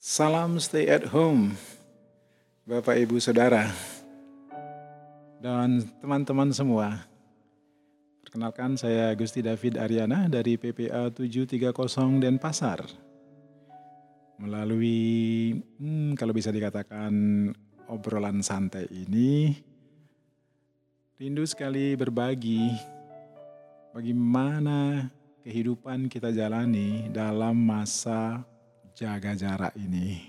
Salam stay at home, Bapak Ibu Saudara, dan teman-teman semua. Perkenalkan saya Gusti David Ariana dari PPA 730 Denpasar. Melalui, hmm, kalau bisa dikatakan obrolan santai ini, rindu sekali berbagi bagaimana kehidupan kita jalani dalam masa jaga jarak ini.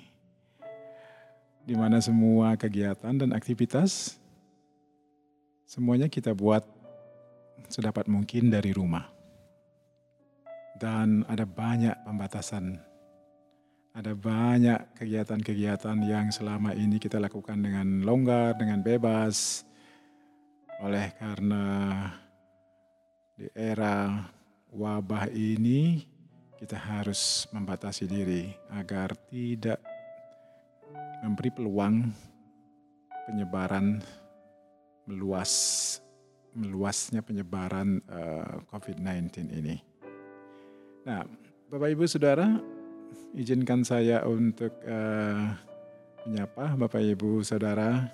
Di mana semua kegiatan dan aktivitas semuanya kita buat sedapat mungkin dari rumah. Dan ada banyak pembatasan. Ada banyak kegiatan-kegiatan yang selama ini kita lakukan dengan longgar, dengan bebas. Oleh karena di era wabah ini kita harus membatasi diri agar tidak memberi peluang penyebaran meluas meluasnya penyebaran uh, eh, COVID-19 ini. Nah, Bapak Ibu Saudara, izinkan saya untuk uh, menyapa Bapak Ibu Saudara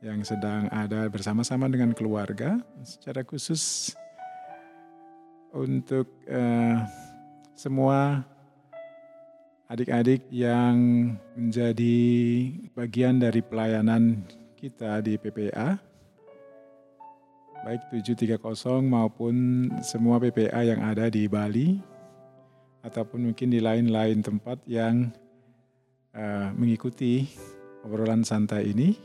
yang sedang ada bersama-sama dengan keluarga secara khusus untuk uh, semua adik-adik yang menjadi bagian dari pelayanan kita di PPA, baik 730 maupun semua PPA yang ada di Bali, ataupun mungkin di lain-lain tempat yang uh, mengikuti obrolan santai ini.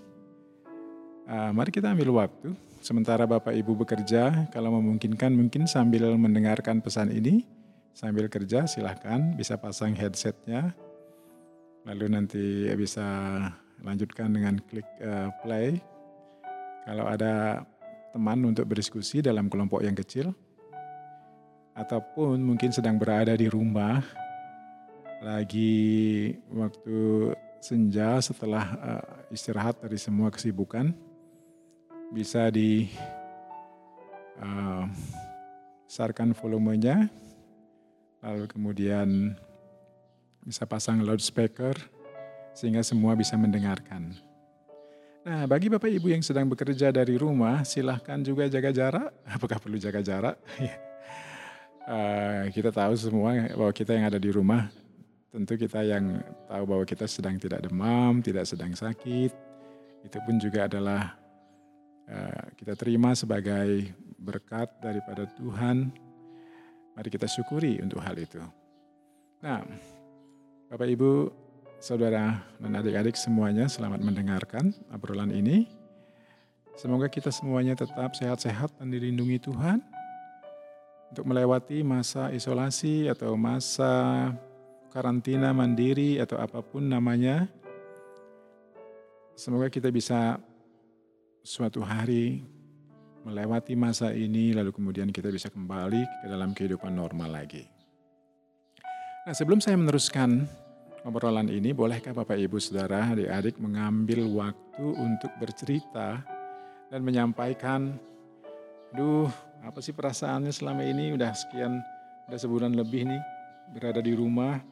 Uh, mari kita ambil waktu, sementara Bapak Ibu bekerja, kalau memungkinkan mungkin sambil mendengarkan pesan ini, sambil kerja silahkan bisa pasang headsetnya. Lalu nanti bisa lanjutkan dengan klik uh, play. Kalau ada teman untuk berdiskusi dalam kelompok yang kecil ataupun mungkin sedang berada di rumah lagi waktu senja setelah uh, istirahat dari semua kesibukan bisa di uh, besarkan volumenya lalu kemudian bisa pasang loudspeaker sehingga semua bisa mendengarkan. Nah, bagi Bapak Ibu yang sedang bekerja dari rumah, silahkan juga jaga jarak. Apakah perlu jaga jarak? uh, kita tahu semua bahwa kita yang ada di rumah, tentu kita yang tahu bahwa kita sedang tidak demam, tidak sedang sakit. Itu pun juga adalah uh, kita terima sebagai berkat daripada Tuhan Mari kita syukuri untuk hal itu. Nah, Bapak Ibu, Saudara dan adik-adik semuanya selamat mendengarkan obrolan ini. Semoga kita semuanya tetap sehat-sehat dan dilindungi Tuhan untuk melewati masa isolasi atau masa karantina mandiri atau apa pun namanya. Semoga kita bisa suatu hari melewati masa ini lalu kemudian kita bisa kembali ke dalam kehidupan normal lagi. Nah, sebelum saya meneruskan obrolan ini, bolehkah Bapak Ibu Saudara, adik-adik mengambil waktu untuk bercerita dan menyampaikan, duh, apa sih perasaannya selama ini? Udah sekian, udah sebulan lebih nih berada di rumah,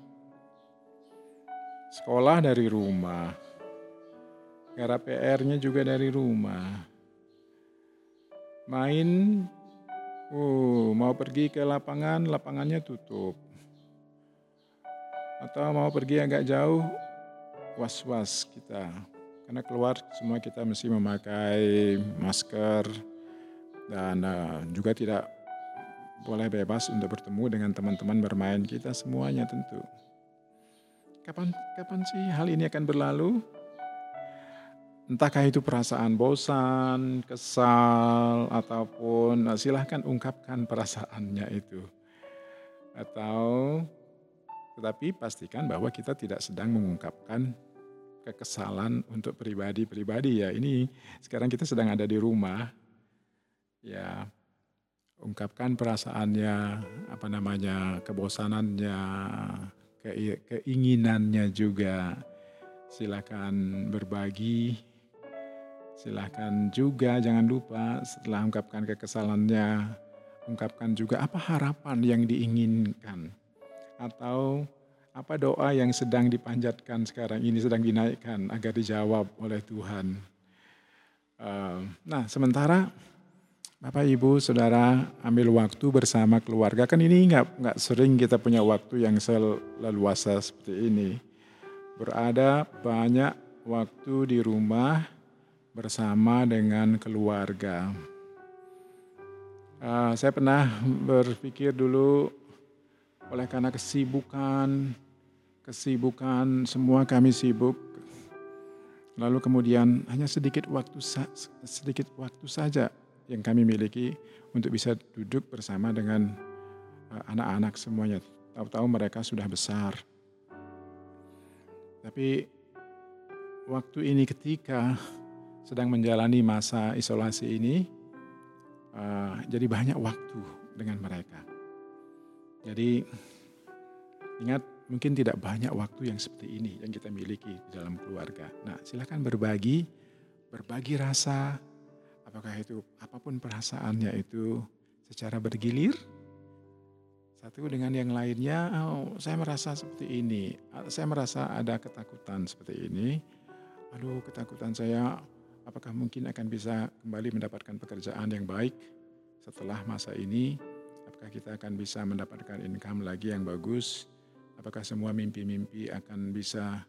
sekolah dari rumah, garap PR-nya juga dari rumah, main, uh, mau pergi ke lapangan, lapangannya tutup. Atau mau pergi agak jauh, was-was kita. Karena keluar semua kita mesti memakai masker dan uh, juga tidak boleh bebas untuk bertemu dengan teman-teman bermain kita semuanya tentu. Kapan kapan sih hal ini akan berlalu? Entahkah itu perasaan bosan, kesal, ataupun eh, silahkan ungkapkan perasaannya itu. Atau tetapi pastikan bahwa kita tidak sedang mengungkapkan kekesalan untuk pribadi-pribadi ya. Ini sekarang kita sedang ada di rumah. Ya, ungkapkan perasaannya, apa namanya, kebosanannya, keinginannya juga. Silakan berbagi Silahkan juga jangan lupa setelah ungkapkan kekesalannya, ungkapkan juga apa harapan yang diinginkan. Atau apa doa yang sedang dipanjatkan sekarang ini sedang dinaikkan agar dijawab oleh Tuhan. Uh, nah, sementara Bapak Ibu Saudara ambil waktu bersama keluarga kan ini nggak nggak sering kita punya waktu yang seleluasa seperti ini. Berada banyak waktu di rumah bersama dengan keluarga. Uh, saya pernah berpikir dulu oleh karena kesibukan, kesibukan semua kami sibuk. Lalu kemudian hanya sedikit waktu sedikit waktu saja yang kami miliki untuk bisa duduk bersama dengan uh, anak-anak semuanya. Tahu-tahu mereka sudah besar. Tapi waktu ini ketika sedang menjalani masa isolasi ini, uh, jadi banyak waktu dengan mereka. Jadi ingat mungkin tidak banyak waktu yang seperti ini yang kita miliki di dalam keluarga. Nah silahkan berbagi, berbagi rasa, apakah itu apa pun perasaannya itu secara bergilir, satu dengan yang lainnya, oh, saya merasa seperti ini, saya merasa ada ketakutan seperti ini, aduh ketakutan saya apakah mungkin akan bisa kembali mendapatkan pekerjaan yang baik setelah masa ini? Apakah kita akan bisa mendapatkan income lagi yang bagus? Apakah semua mimpi-mimpi akan bisa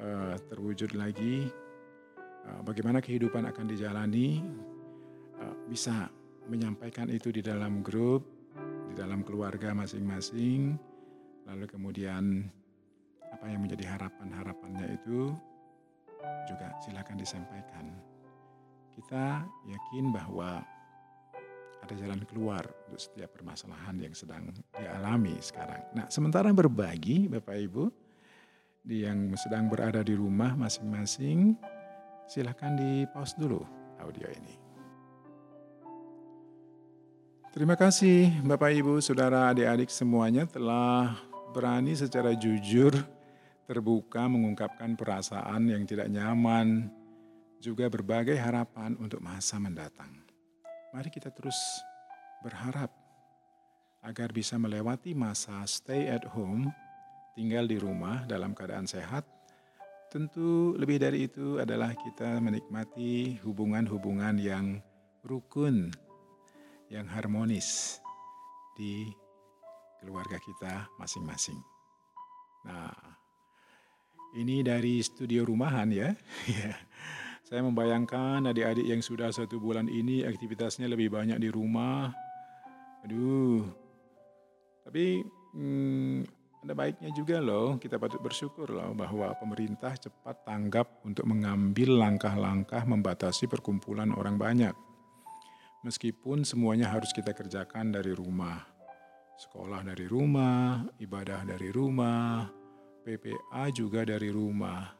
uh, terwujud lagi? Uh, bagaimana kehidupan akan dijalani? Uh, bisa menyampaikan itu di dalam grup, di dalam keluarga masing-masing. Lalu kemudian apa yang menjadi harapan-harapannya itu juga silakan disampaikan. Kita yakin bahwa ada jalan keluar untuk setiap permasalahan yang sedang dialami sekarang. Nah, sementara berbagi Bapak Ibu di yang sedang berada di rumah masing-masing, silakan di pause dulu audio ini. Terima kasih Bapak Ibu, Saudara, adik-adik semuanya telah berani secara jujur terbuka mengungkapkan perasaan yang tidak nyaman, juga berbagai harapan untuk masa mendatang. Mari kita terus berharap agar bisa melewati masa stay at home, tinggal di rumah dalam keadaan sehat. Tentu lebih dari itu adalah kita menikmati hubungan-hubungan yang rukun, yang harmonis di keluarga kita masing-masing. Nah, ini dari studio rumahan ya. ya. Saya membayangkan adik-adik yang sudah satu bulan ini aktivitasnya lebih banyak di rumah. Aduh. Tapi hmm, ada baiknya juga loh, kita patut bersyukur loh bahwa pemerintah cepat tanggap untuk mengambil langkah-langkah membatasi perkumpulan orang banyak. Meskipun semuanya harus kita kerjakan dari rumah. Sekolah dari rumah, ibadah dari rumah, PPA juga dari rumah.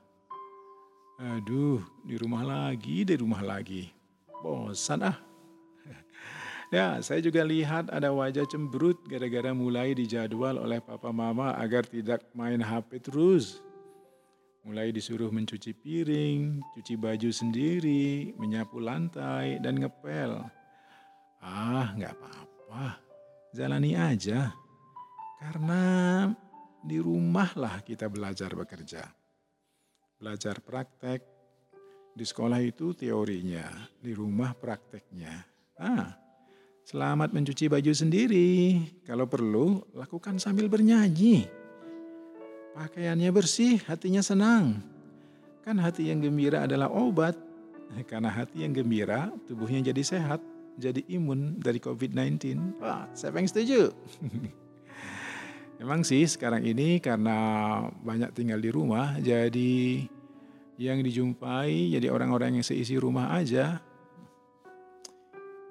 Aduh, di rumah lagi, di rumah lagi. Bosan ah. Ya, saya juga lihat ada wajah cemberut gara-gara mulai dijadwal oleh papa mama agar tidak main HP terus. Mulai disuruh mencuci piring, cuci baju sendiri, menyapu lantai, dan ngepel. Ah, nggak apa-apa. Jalani aja. Karena di rumahlah kita belajar bekerja. Belajar praktek, di sekolah itu teorinya, di rumah prakteknya. Ah, selamat mencuci baju sendiri. Kalau perlu, lakukan sambil bernyanyi. Pakaiannya bersih, hatinya senang. Kan hati yang gembira adalah obat. Karena hati yang gembira, tubuhnya jadi sehat, jadi imun dari COVID-19. Wah, siapa yang setuju? Memang sih sekarang ini karena banyak tinggal di rumah, jadi yang dijumpai jadi orang-orang yang seisi rumah aja.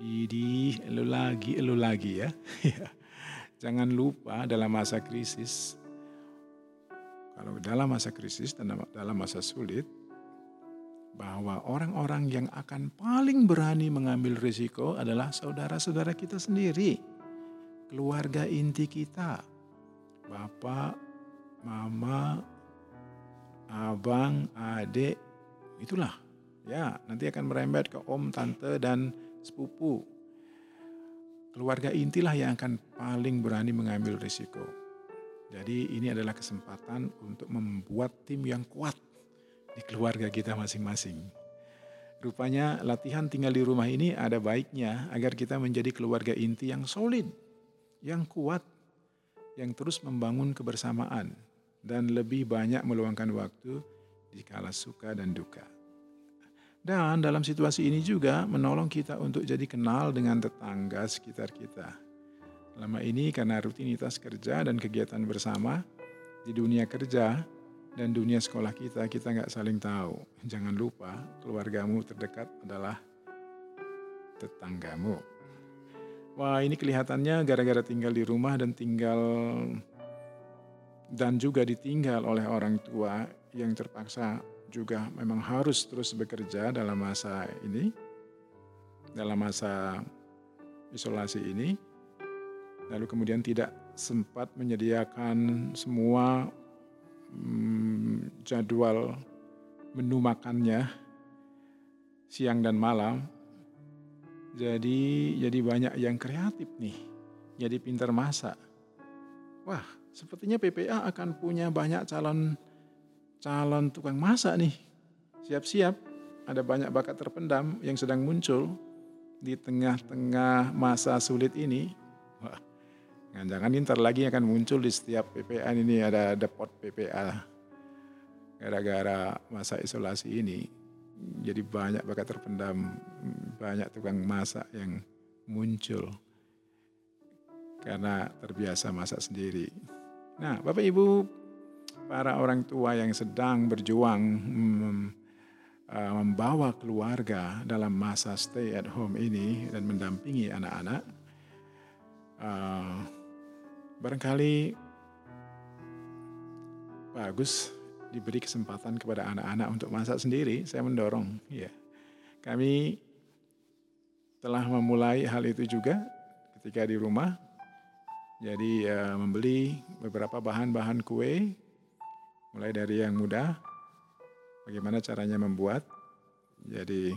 Idi, elu lagi, elu lagi ya. Jangan lupa dalam masa krisis, kalau dalam masa krisis dan dalam masa sulit, bahwa orang-orang yang akan paling berani mengambil risiko adalah saudara-saudara kita sendiri, keluarga inti kita, bapak, mama, abang, adik, itulah. Ya, nanti akan merembet ke om, tante, dan sepupu. Keluarga intilah yang akan paling berani mengambil risiko. Jadi ini adalah kesempatan untuk membuat tim yang kuat di keluarga kita masing-masing. Rupanya latihan tinggal di rumah ini ada baiknya agar kita menjadi keluarga inti yang solid, yang kuat, yang terus membangun kebersamaan dan lebih banyak meluangkan waktu di kala suka dan duka. Dan dalam situasi ini juga menolong kita untuk jadi kenal dengan tetangga sekitar kita Lama ini karena rutinitas kerja dan kegiatan bersama di dunia kerja dan dunia sekolah kita, kita nggak saling tahu. Jangan lupa keluargamu terdekat adalah tetanggamu. Wah ini kelihatannya gara-gara tinggal di rumah dan tinggal dan juga ditinggal oleh orang tua yang terpaksa juga memang harus terus bekerja dalam masa ini, dalam masa isolasi ini lalu kemudian tidak sempat menyediakan semua hmm, jadwal menu makannya siang dan malam. Jadi jadi banyak yang kreatif nih. Jadi pintar masak. Wah, sepertinya PPA akan punya banyak calon calon tukang masak nih. Siap-siap, ada banyak bakat terpendam yang sedang muncul di tengah-tengah masa sulit ini. Wah, Jangan-jangan ntar lagi akan muncul di setiap PPA ini ada depot PPA. Gara-gara masa isolasi ini. Jadi banyak bakat terpendam, banyak tukang masak yang muncul. Karena terbiasa masak sendiri. Nah Bapak Ibu, para orang tua yang sedang berjuang uh, membawa keluarga dalam masa stay at home ini dan mendampingi anak-anak, uh, Barangkali bagus diberi kesempatan kepada anak-anak untuk masak sendiri. Saya mendorong, ya. Kami telah memulai hal itu juga ketika di rumah. Jadi uh, membeli beberapa bahan-bahan kue, mulai dari yang mudah, bagaimana caranya membuat. Jadi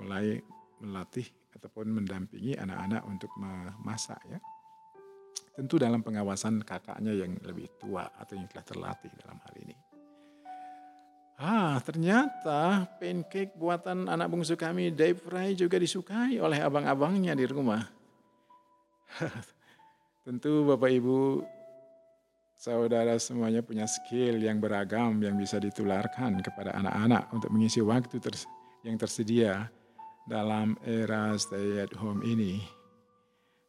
mulai melatih ataupun mendampingi anak-anak untuk memasak ya. Tentu dalam pengawasan kakaknya yang lebih tua atau yang telah terlatih dalam hal ini. Ah, ternyata pancake buatan anak bungsu kami, Dave Fry, juga disukai oleh abang-abangnya di rumah. Tentu Bapak Ibu, saudara semuanya punya skill yang beragam yang bisa ditularkan kepada anak-anak untuk mengisi waktu ters yang tersedia dalam era stay at home ini.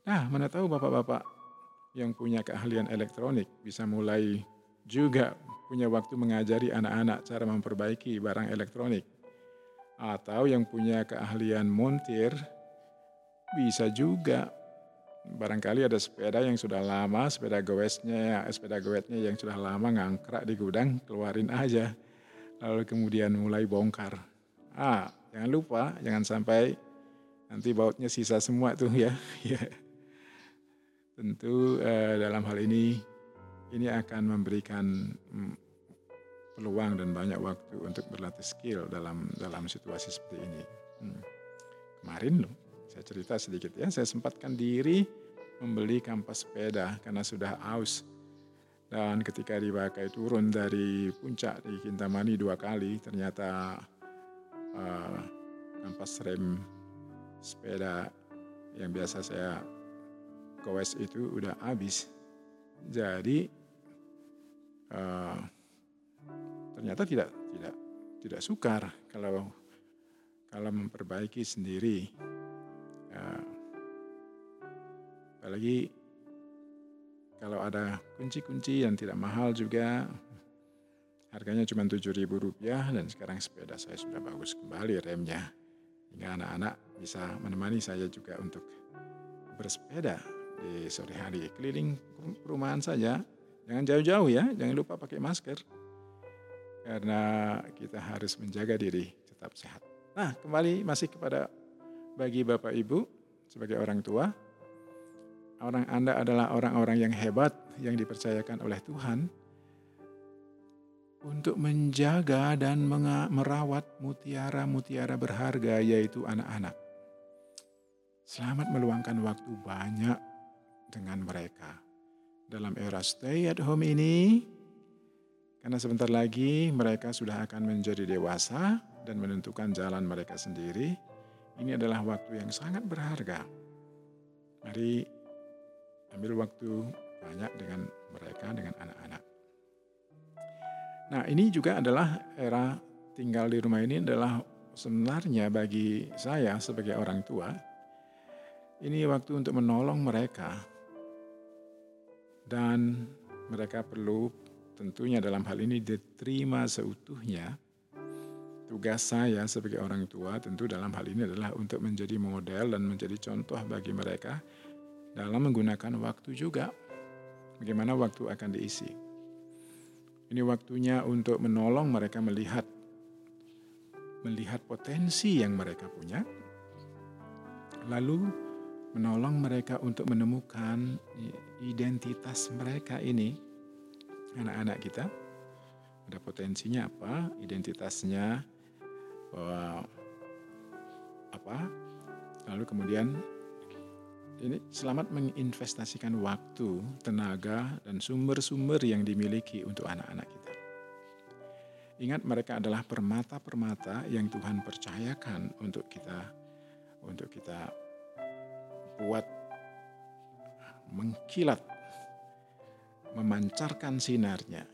Nah, mana tahu Bapak-bapak yang punya keahlian elektronik bisa mulai juga punya waktu mengajari anak-anak cara memperbaiki barang elektronik. Atau yang punya keahlian montir bisa juga barangkali ada sepeda yang sudah lama, sepeda goesnya, sepeda goetnya yang sudah lama ngangkrak di gudang, keluarin aja. Lalu kemudian mulai bongkar. Ah, jangan lupa, jangan sampai nanti bautnya sisa semua tuh ya. Tentu eh, dalam hal ini ini akan memberikan mm, peluang dan banyak waktu untuk berlatih skill dalam dalam situasi seperti ini. Hmm. Kemarin loh, saya cerita sedikit ya, saya sempatkan diri membeli kampas sepeda karena sudah aus. Dan ketika dipakai turun dari puncak di Kintamani dua kali, ternyata uh, kampas rem sepeda yang biasa saya goes itu udah habis. Jadi uh, ternyata tidak tidak tidak sukar kalau kalau memperbaiki sendiri. Uh, apalagi kalau ada kunci-kunci yang tidak mahal juga harganya cuma tujuh ribu rupiah dan sekarang sepeda saya sudah bagus kembali remnya hingga anak-anak bisa menemani saya juga untuk bersepeda di sore hari. Keliling perumahan saja, jangan jauh-jauh ya, jangan lupa pakai masker. Karena kita harus menjaga diri tetap sehat. Nah, kembali masih kepada bagi Bapak Ibu sebagai orang tua, orang Anda adalah orang-orang yang hebat yang dipercayakan oleh Tuhan untuk menjaga dan merawat mutiara-mutiara berharga yaitu anak-anak. Selamat meluangkan waktu banyak dengan mereka. dalam era stay at home ini, karena sebentar lagi mereka sudah akan menjadi dewasa dan menentukan jalan mereka sendiri. Ini adalah waktu yang sangat berharga. Mari ambil waktu banyak dengan mereka, dengan anak-anak. Nah, ini juga adalah era tinggal di rumah ini adalah sebenarnya bagi saya sebagai orang tua, ini waktu untuk menolong mereka dan mereka perlu tentunya dalam hal ini diterima seutuhnya. Tugas saya sebagai orang tua tentu dalam hal ini adalah untuk menjadi model dan menjadi contoh bagi mereka dalam menggunakan waktu juga. Bagaimana waktu akan diisi. Ini waktunya untuk menolong mereka melihat melihat potensi yang mereka punya. Lalu menolong mereka untuk menemukan identitas mereka ini anak-anak kita ada potensinya apa identitasnya bahwa apa lalu kemudian ini selamat menginvestasikan waktu, tenaga, dan sumber-sumber yang dimiliki untuk anak-anak kita. Ingat mereka adalah permata-permata yang Tuhan percayakan untuk kita untuk kita buat mengkilat memancarkan sinarnya.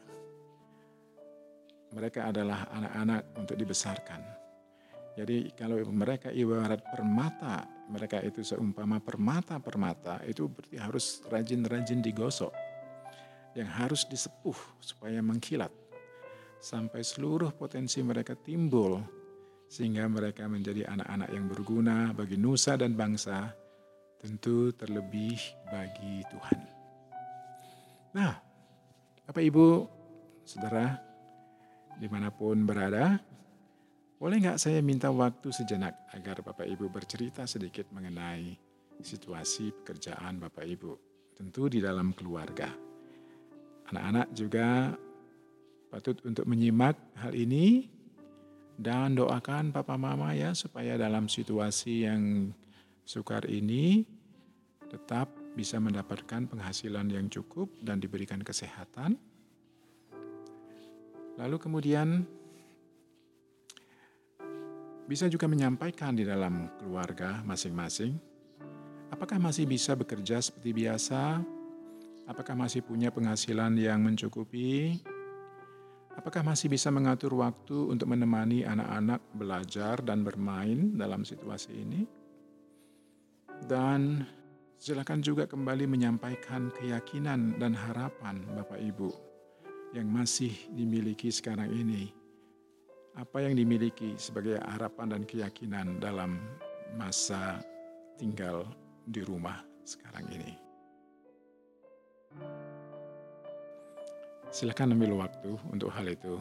Mereka adalah anak-anak untuk dibesarkan. Jadi kalau mereka ibarat permata, mereka itu seumpama permata-permata, itu berarti harus rajin-rajin digosok. Yang harus disepuh supaya mengkilat. Sampai seluruh potensi mereka timbul. Sehingga mereka menjadi anak-anak yang berguna bagi nusa dan bangsa, tentu terlebih bagi Tuhan. Nah, Bapak Ibu, Saudara, di mana pun berada, boleh nggak saya minta waktu sejenak agar Bapak Ibu bercerita sedikit mengenai situasi pekerjaan Bapak Ibu, tentu di dalam keluarga. Anak-anak juga patut untuk menyimak hal ini dan doakan papa mama ya supaya dalam situasi yang sukar ini tetap bisa mendapatkan penghasilan yang cukup dan diberikan kesehatan. Lalu kemudian bisa juga menyampaikan di dalam keluarga masing-masing, apakah masih bisa bekerja seperti biasa? Apakah masih punya penghasilan yang mencukupi? Apakah masih bisa mengatur waktu untuk menemani anak-anak belajar dan bermain dalam situasi ini? Dan Silakan juga kembali menyampaikan keyakinan dan harapan Bapak Ibu yang masih dimiliki sekarang ini. Apa yang dimiliki sebagai harapan dan keyakinan dalam masa tinggal di rumah sekarang ini. Silakan ambil waktu untuk hal itu.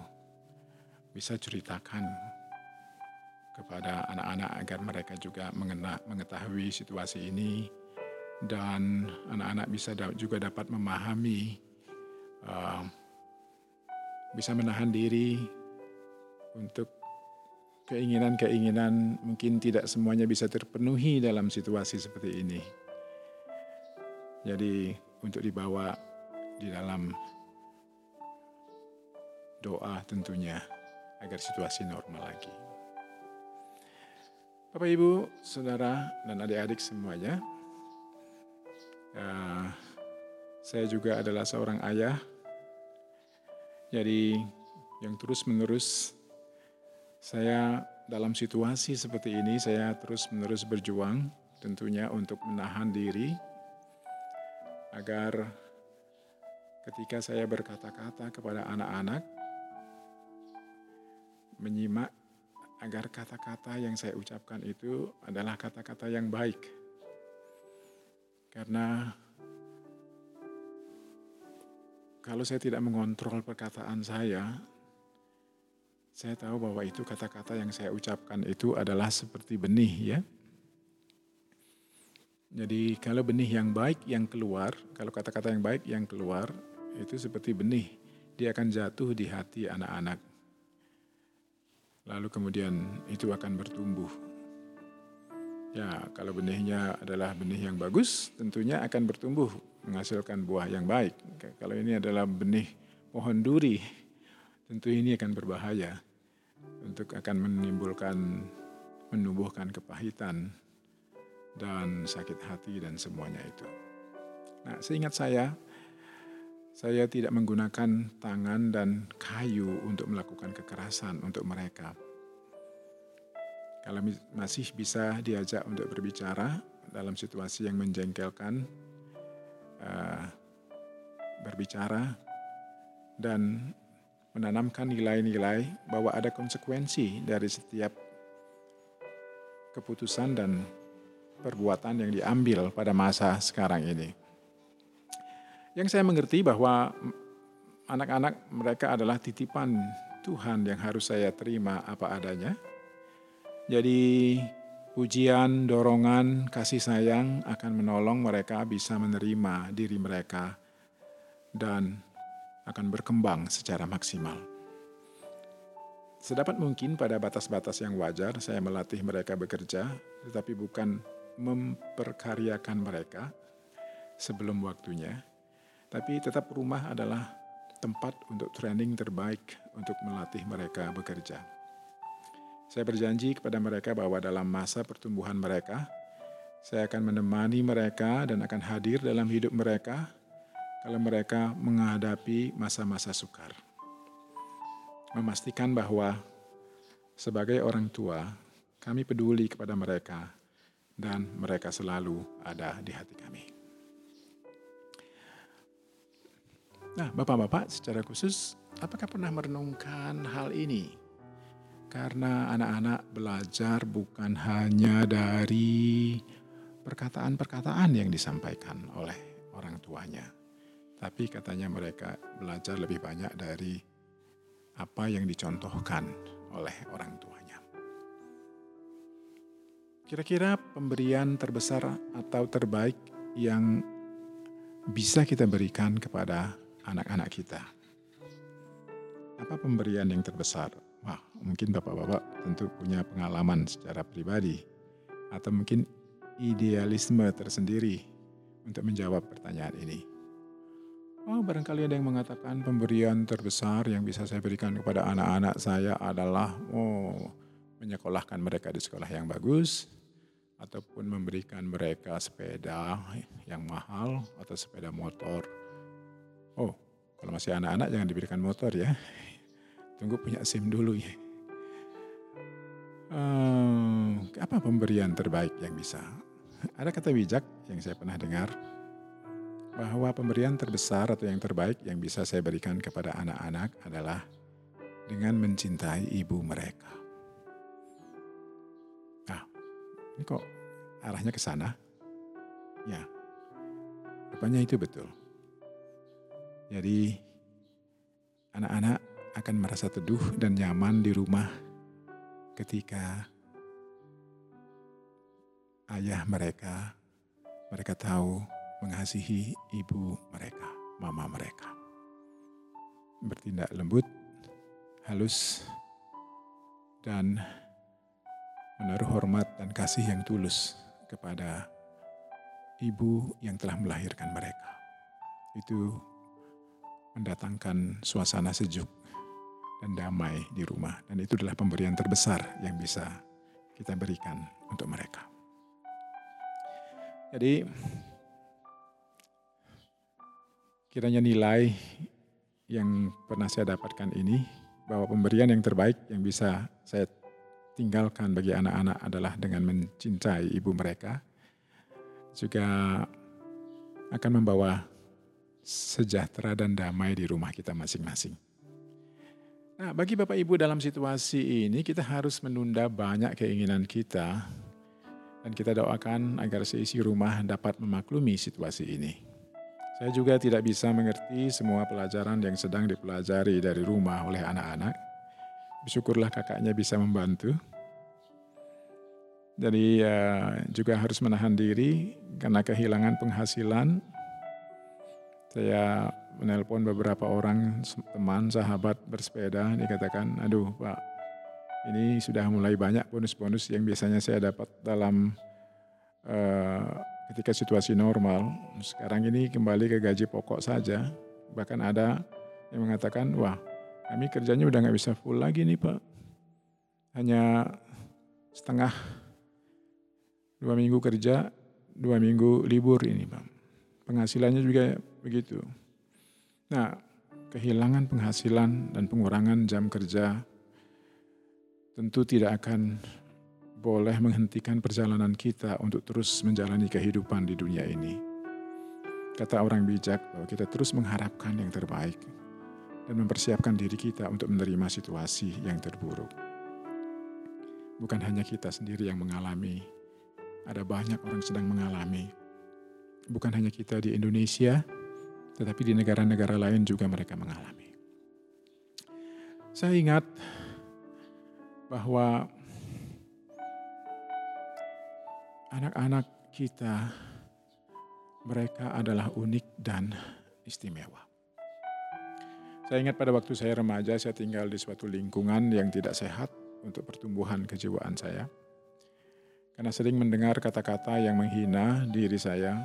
Bisa ceritakan kepada anak-anak agar mereka juga mengetahui situasi ini dan anak-anak bisa juga dapat memahami, uh, bisa menahan diri untuk keinginan-keinginan mungkin tidak semuanya bisa terpenuhi dalam situasi seperti ini. Jadi untuk dibawa di dalam doa tentunya agar situasi normal lagi. Bapak Ibu, Saudara dan adik-adik semuanya, Uh, saya juga adalah seorang ayah, jadi yang terus-menerus saya dalam situasi seperti ini saya terus-menerus berjuang tentunya untuk menahan diri agar ketika saya berkata-kata kepada anak-anak menyimak agar kata-kata yang saya ucapkan itu adalah kata-kata yang baik karena kalau saya tidak mengontrol perkataan saya, saya tahu bahwa itu kata-kata yang saya ucapkan itu adalah seperti benih ya. Jadi kalau benih yang baik yang keluar, kalau kata-kata yang baik yang keluar, itu seperti benih. Dia akan jatuh di hati anak-anak. Lalu kemudian itu akan bertumbuh Ya, kalau benihnya adalah benih yang bagus, tentunya akan bertumbuh menghasilkan buah yang baik. Kalau ini adalah benih pohon duri, tentu ini akan berbahaya untuk akan menimbulkan menumbuhkan kepahitan dan sakit hati dan semuanya itu. Nah, seingat saya, saya tidak menggunakan tangan dan kayu untuk melakukan kekerasan untuk mereka. Kalau masih bisa diajak untuk berbicara dalam situasi yang menjengkelkan, uh, berbicara dan menanamkan nilai-nilai bahwa ada konsekuensi dari setiap keputusan dan perbuatan yang diambil pada masa sekarang ini. Yang saya mengerti bahwa anak-anak mereka adalah titipan Tuhan yang harus saya terima apa adanya. Jadi ujian, dorongan, kasih sayang akan menolong mereka bisa menerima diri mereka dan akan berkembang secara maksimal. Sedapat mungkin pada batas-batas yang wajar saya melatih mereka bekerja, tetapi bukan memperkaryakan mereka sebelum waktunya, tapi tetap rumah adalah tempat untuk training terbaik untuk melatih mereka bekerja. Saya berjanji kepada mereka bahwa dalam masa pertumbuhan mereka, saya akan menemani mereka dan akan hadir dalam hidup mereka kalau mereka menghadapi masa-masa sukar. Memastikan bahwa sebagai orang tua, kami peduli kepada mereka dan mereka selalu ada di hati kami. Nah, Bapak-bapak secara khusus, apakah pernah merenungkan hal ini? Karena anak-anak belajar bukan hanya dari perkataan-perkataan yang disampaikan oleh orang tuanya, tapi katanya mereka belajar lebih banyak dari apa yang dicontohkan oleh orang tua. Kira-kira pemberian terbesar atau terbaik yang bisa kita berikan kepada anak-anak kita? Apa pemberian yang terbesar? Wah, mungkin bapak-bapak tentu punya pengalaman secara pribadi atau mungkin idealisme tersendiri untuk menjawab pertanyaan ini. Oh, barangkali ada yang mengatakan pemberian terbesar yang bisa saya berikan kepada anak-anak saya adalah oh, menyekolahkan mereka di sekolah yang bagus, ataupun memberikan mereka sepeda yang mahal atau sepeda motor. Oh, kalau masih anak-anak jangan diberikan motor ya. Tunggu punya SIM dulu ya. Uh, apa pemberian terbaik yang bisa? Ada kata bijak yang saya pernah dengar bahwa pemberian terbesar atau yang terbaik yang bisa saya berikan kepada anak-anak adalah dengan mencintai ibu mereka. Ini kok arahnya ke sana? Ya, rupanya itu betul. Jadi anak-anak akan merasa teduh dan nyaman di rumah ketika ayah mereka, mereka tahu mengasihi ibu mereka, mama mereka. Bertindak lembut, halus, dan menaruh hormat dan kasih yang tulus kepada ibu yang telah melahirkan mereka. Itu mendatangkan suasana sejuk dan damai di rumah. Dan itu adalah pemberian terbesar yang bisa kita berikan untuk mereka. Jadi, kiranya nilai yang pernah saya dapatkan ini, bahwa pemberian yang terbaik yang bisa saya tinggalkan bagi anak-anak adalah dengan mencintai ibu mereka, juga akan membawa sejahtera dan damai di rumah kita masing-masing. Nah, bagi Bapak Ibu dalam situasi ini kita harus menunda banyak keinginan kita dan kita doakan agar seisi rumah dapat memaklumi situasi ini. Saya juga tidak bisa mengerti semua pelajaran yang sedang dipelajari dari rumah oleh anak-anak Syukurlah kakaknya bisa membantu. Jadi uh, juga harus menahan diri karena kehilangan penghasilan. Saya menelpon beberapa orang teman, sahabat bersepeda, dikatakan, aduh Pak, ini sudah mulai banyak bonus-bonus yang biasanya saya dapat dalam uh, ketika situasi normal, sekarang ini kembali ke gaji pokok saja. Bahkan ada yang mengatakan, wah kami kerjanya udah nggak bisa full lagi nih Pak. Hanya setengah dua minggu kerja, dua minggu libur ini Pak. Penghasilannya juga begitu. Nah, kehilangan penghasilan dan pengurangan jam kerja tentu tidak akan boleh menghentikan perjalanan kita untuk terus menjalani kehidupan di dunia ini. Kata orang bijak bahwa kita terus mengharapkan yang terbaik dan mempersiapkan diri kita untuk menerima situasi yang terburuk. Bukan hanya kita sendiri yang mengalami, ada banyak orang sedang mengalami. Bukan hanya kita di Indonesia, tetapi di negara-negara lain juga mereka mengalami. Saya ingat bahwa anak-anak kita mereka adalah unik dan istimewa. Saya ingat pada waktu saya remaja saya tinggal di suatu lingkungan yang tidak sehat untuk pertumbuhan kejiwaan saya. Karena sering mendengar kata-kata yang menghina diri saya,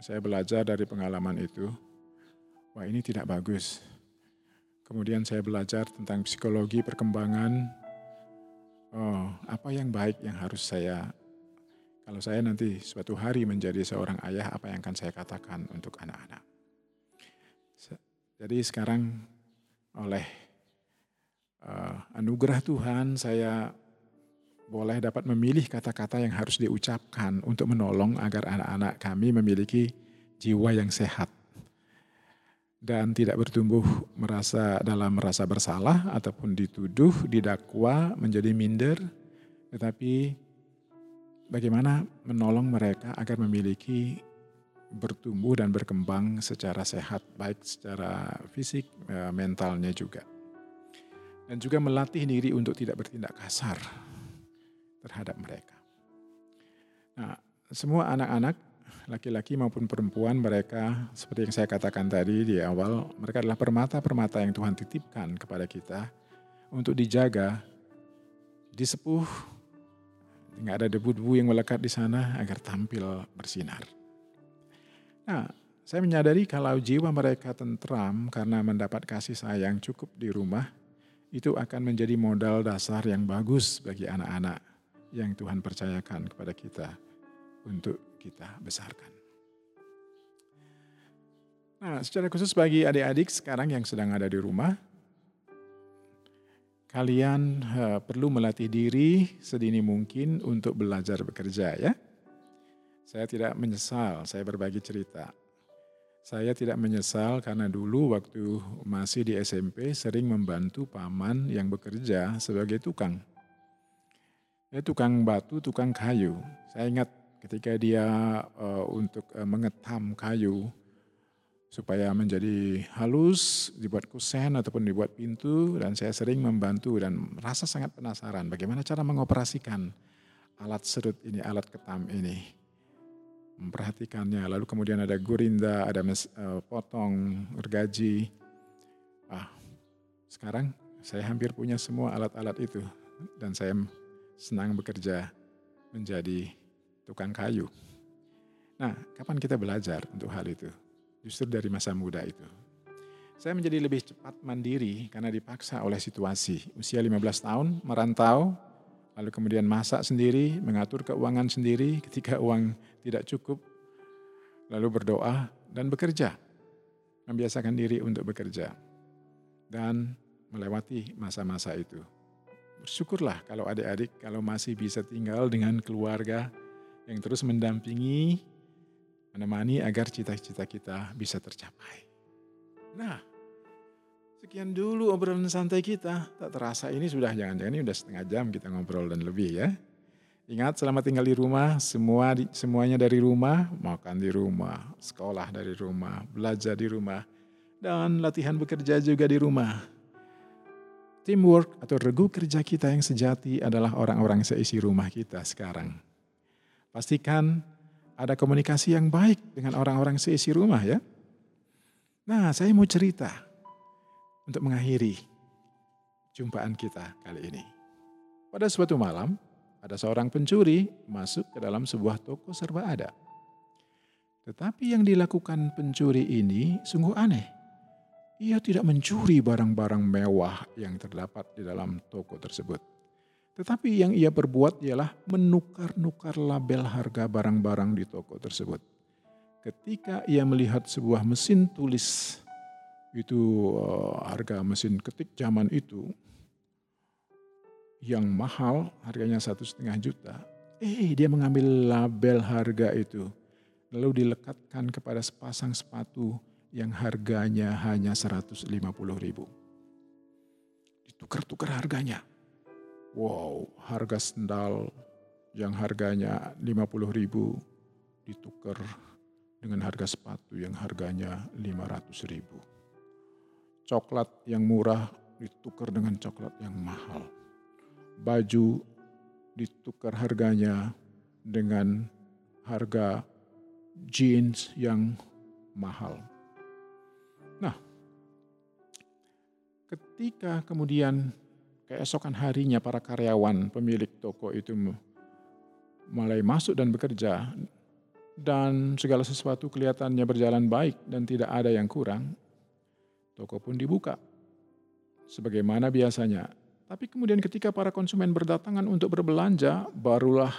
saya belajar dari pengalaman itu. Wah, ini tidak bagus. Kemudian saya belajar tentang psikologi perkembangan oh, apa yang baik yang harus saya, kalau saya nanti suatu hari menjadi seorang ayah, apa yang akan saya katakan untuk anak-anak. Jadi sekarang oleh uh, anugerah Tuhan, saya boleh dapat memilih kata-kata yang harus diucapkan untuk menolong agar anak-anak kami memiliki jiwa yang sehat dan tidak bertumbuh merasa dalam merasa bersalah ataupun dituduh, didakwa, menjadi minder, tetapi bagaimana menolong mereka agar memiliki bertumbuh dan berkembang secara sehat, baik secara fisik, eh, mentalnya juga. Dan juga melatih diri untuk tidak bertindak kasar terhadap mereka. Nah, semua anak-anak laki-laki maupun perempuan mereka seperti yang saya katakan tadi di awal, mereka adalah permata-permata yang Tuhan titipkan kepada kita untuk dijaga, disepuh, nggak ada debu-debu yang melekat di sana agar tampil bersinar. Nah, saya menyadari kalau jiwa mereka tentram karena mendapat kasih sayang cukup di rumah, itu akan menjadi modal dasar yang bagus bagi anak-anak yang Tuhan percayakan kepada kita untuk kita besarkan. Nah, secara khusus bagi adik-adik sekarang yang sedang ada di rumah, kalian uh, perlu melatih diri sedini mungkin untuk belajar bekerja ya. Saya tidak menyesal, saya berbagi cerita. Saya tidak menyesal karena dulu waktu masih di SMP sering membantu paman yang bekerja sebagai tukang. Ya, tukang batu, tukang kayu. Saya ingat ketika dia uh, untuk uh, mengetam kayu supaya menjadi halus, dibuat kusen ataupun dibuat pintu dan saya sering membantu dan merasa sangat penasaran bagaimana cara mengoperasikan alat serut ini, alat ketam ini. Memperhatikannya, lalu kemudian ada gurinda, ada mes, uh, potong, gergaji. Ah, sekarang saya hampir punya semua alat-alat itu dan saya senang bekerja menjadi tukang kayu. Nah, kapan kita belajar untuk hal itu? Justru dari masa muda itu. Saya menjadi lebih cepat mandiri karena dipaksa oleh situasi. Usia 15 tahun, merantau, lalu kemudian masak sendiri, mengatur keuangan sendiri ketika uang tidak cukup, lalu berdoa dan bekerja. Membiasakan diri untuk bekerja. Dan melewati masa-masa itu. Bersyukurlah kalau adik-adik kalau masih bisa tinggal dengan keluarga yang terus mendampingi, menemani agar cita-cita kita bisa tercapai. Nah, sekian dulu obrolan santai kita. Tak terasa ini sudah jangan-jangan ini sudah setengah jam kita ngobrol dan lebih ya. Ingat selama tinggal di rumah, semua semuanya dari rumah, makan di rumah, sekolah dari rumah, belajar di rumah, dan latihan bekerja juga di rumah. Teamwork atau regu kerja kita yang sejati adalah orang-orang seisi rumah kita sekarang. Pastikan ada komunikasi yang baik dengan orang-orang seisi rumah ya. Nah, saya mau cerita untuk mengakhiri jumpaan kita kali ini. Pada suatu malam, ada seorang pencuri masuk ke dalam sebuah toko serba ada. Tetapi yang dilakukan pencuri ini sungguh aneh. Ia tidak mencuri barang-barang mewah yang terdapat di dalam toko tersebut. Tetapi yang ia perbuat ialah menukar-nukar label harga barang-barang di toko tersebut. Ketika ia melihat sebuah mesin tulis itu uh, harga mesin ketik zaman itu yang mahal harganya satu setengah juta. Eh dia mengambil label harga itu lalu dilekatkan kepada sepasang sepatu yang harganya hanya 150 ribu. Ditukar-tukar harganya. Wow, harga sendal yang harganya 50 ribu ditukar dengan harga sepatu yang harganya 500 ribu. Coklat yang murah ditukar dengan coklat yang mahal. Baju ditukar harganya dengan harga jeans yang mahal. Nah, ketika kemudian keesokan harinya para karyawan pemilik toko itu mulai masuk dan bekerja dan segala sesuatu kelihatannya berjalan baik dan tidak ada yang kurang, toko pun dibuka sebagaimana biasanya. Tapi kemudian ketika para konsumen berdatangan untuk berbelanja, barulah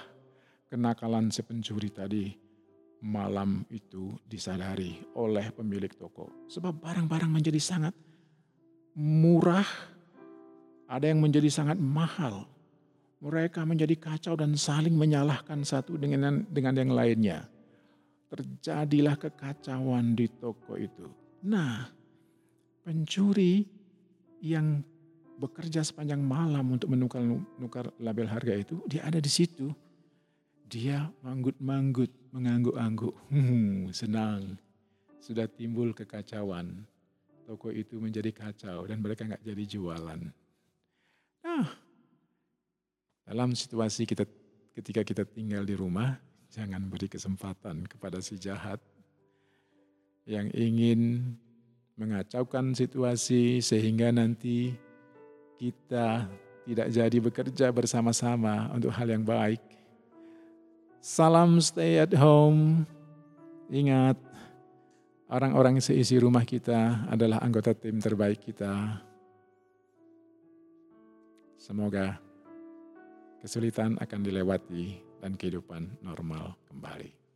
kenakalan si pencuri tadi malam itu disadari oleh pemilik toko. Sebab barang-barang menjadi sangat murah, ada yang menjadi sangat mahal. Mereka menjadi kacau dan saling menyalahkan satu dengan dengan yang lainnya. Terjadilah kekacauan di toko itu. Nah, pencuri yang bekerja sepanjang malam untuk menukar nukar label harga itu, dia ada di situ dia manggut-manggut, mengangguk-angguk. Hmm, senang. Sudah timbul kekacauan. Toko itu menjadi kacau dan mereka nggak jadi jualan. Nah, dalam situasi kita ketika kita tinggal di rumah, jangan beri kesempatan kepada si jahat yang ingin mengacaukan situasi sehingga nanti kita tidak jadi bekerja bersama-sama untuk hal yang baik Salam stay at home. Ingat, orang-orang seisi rumah kita adalah anggota tim terbaik kita. Semoga kesulitan akan dilewati dan kehidupan normal kembali.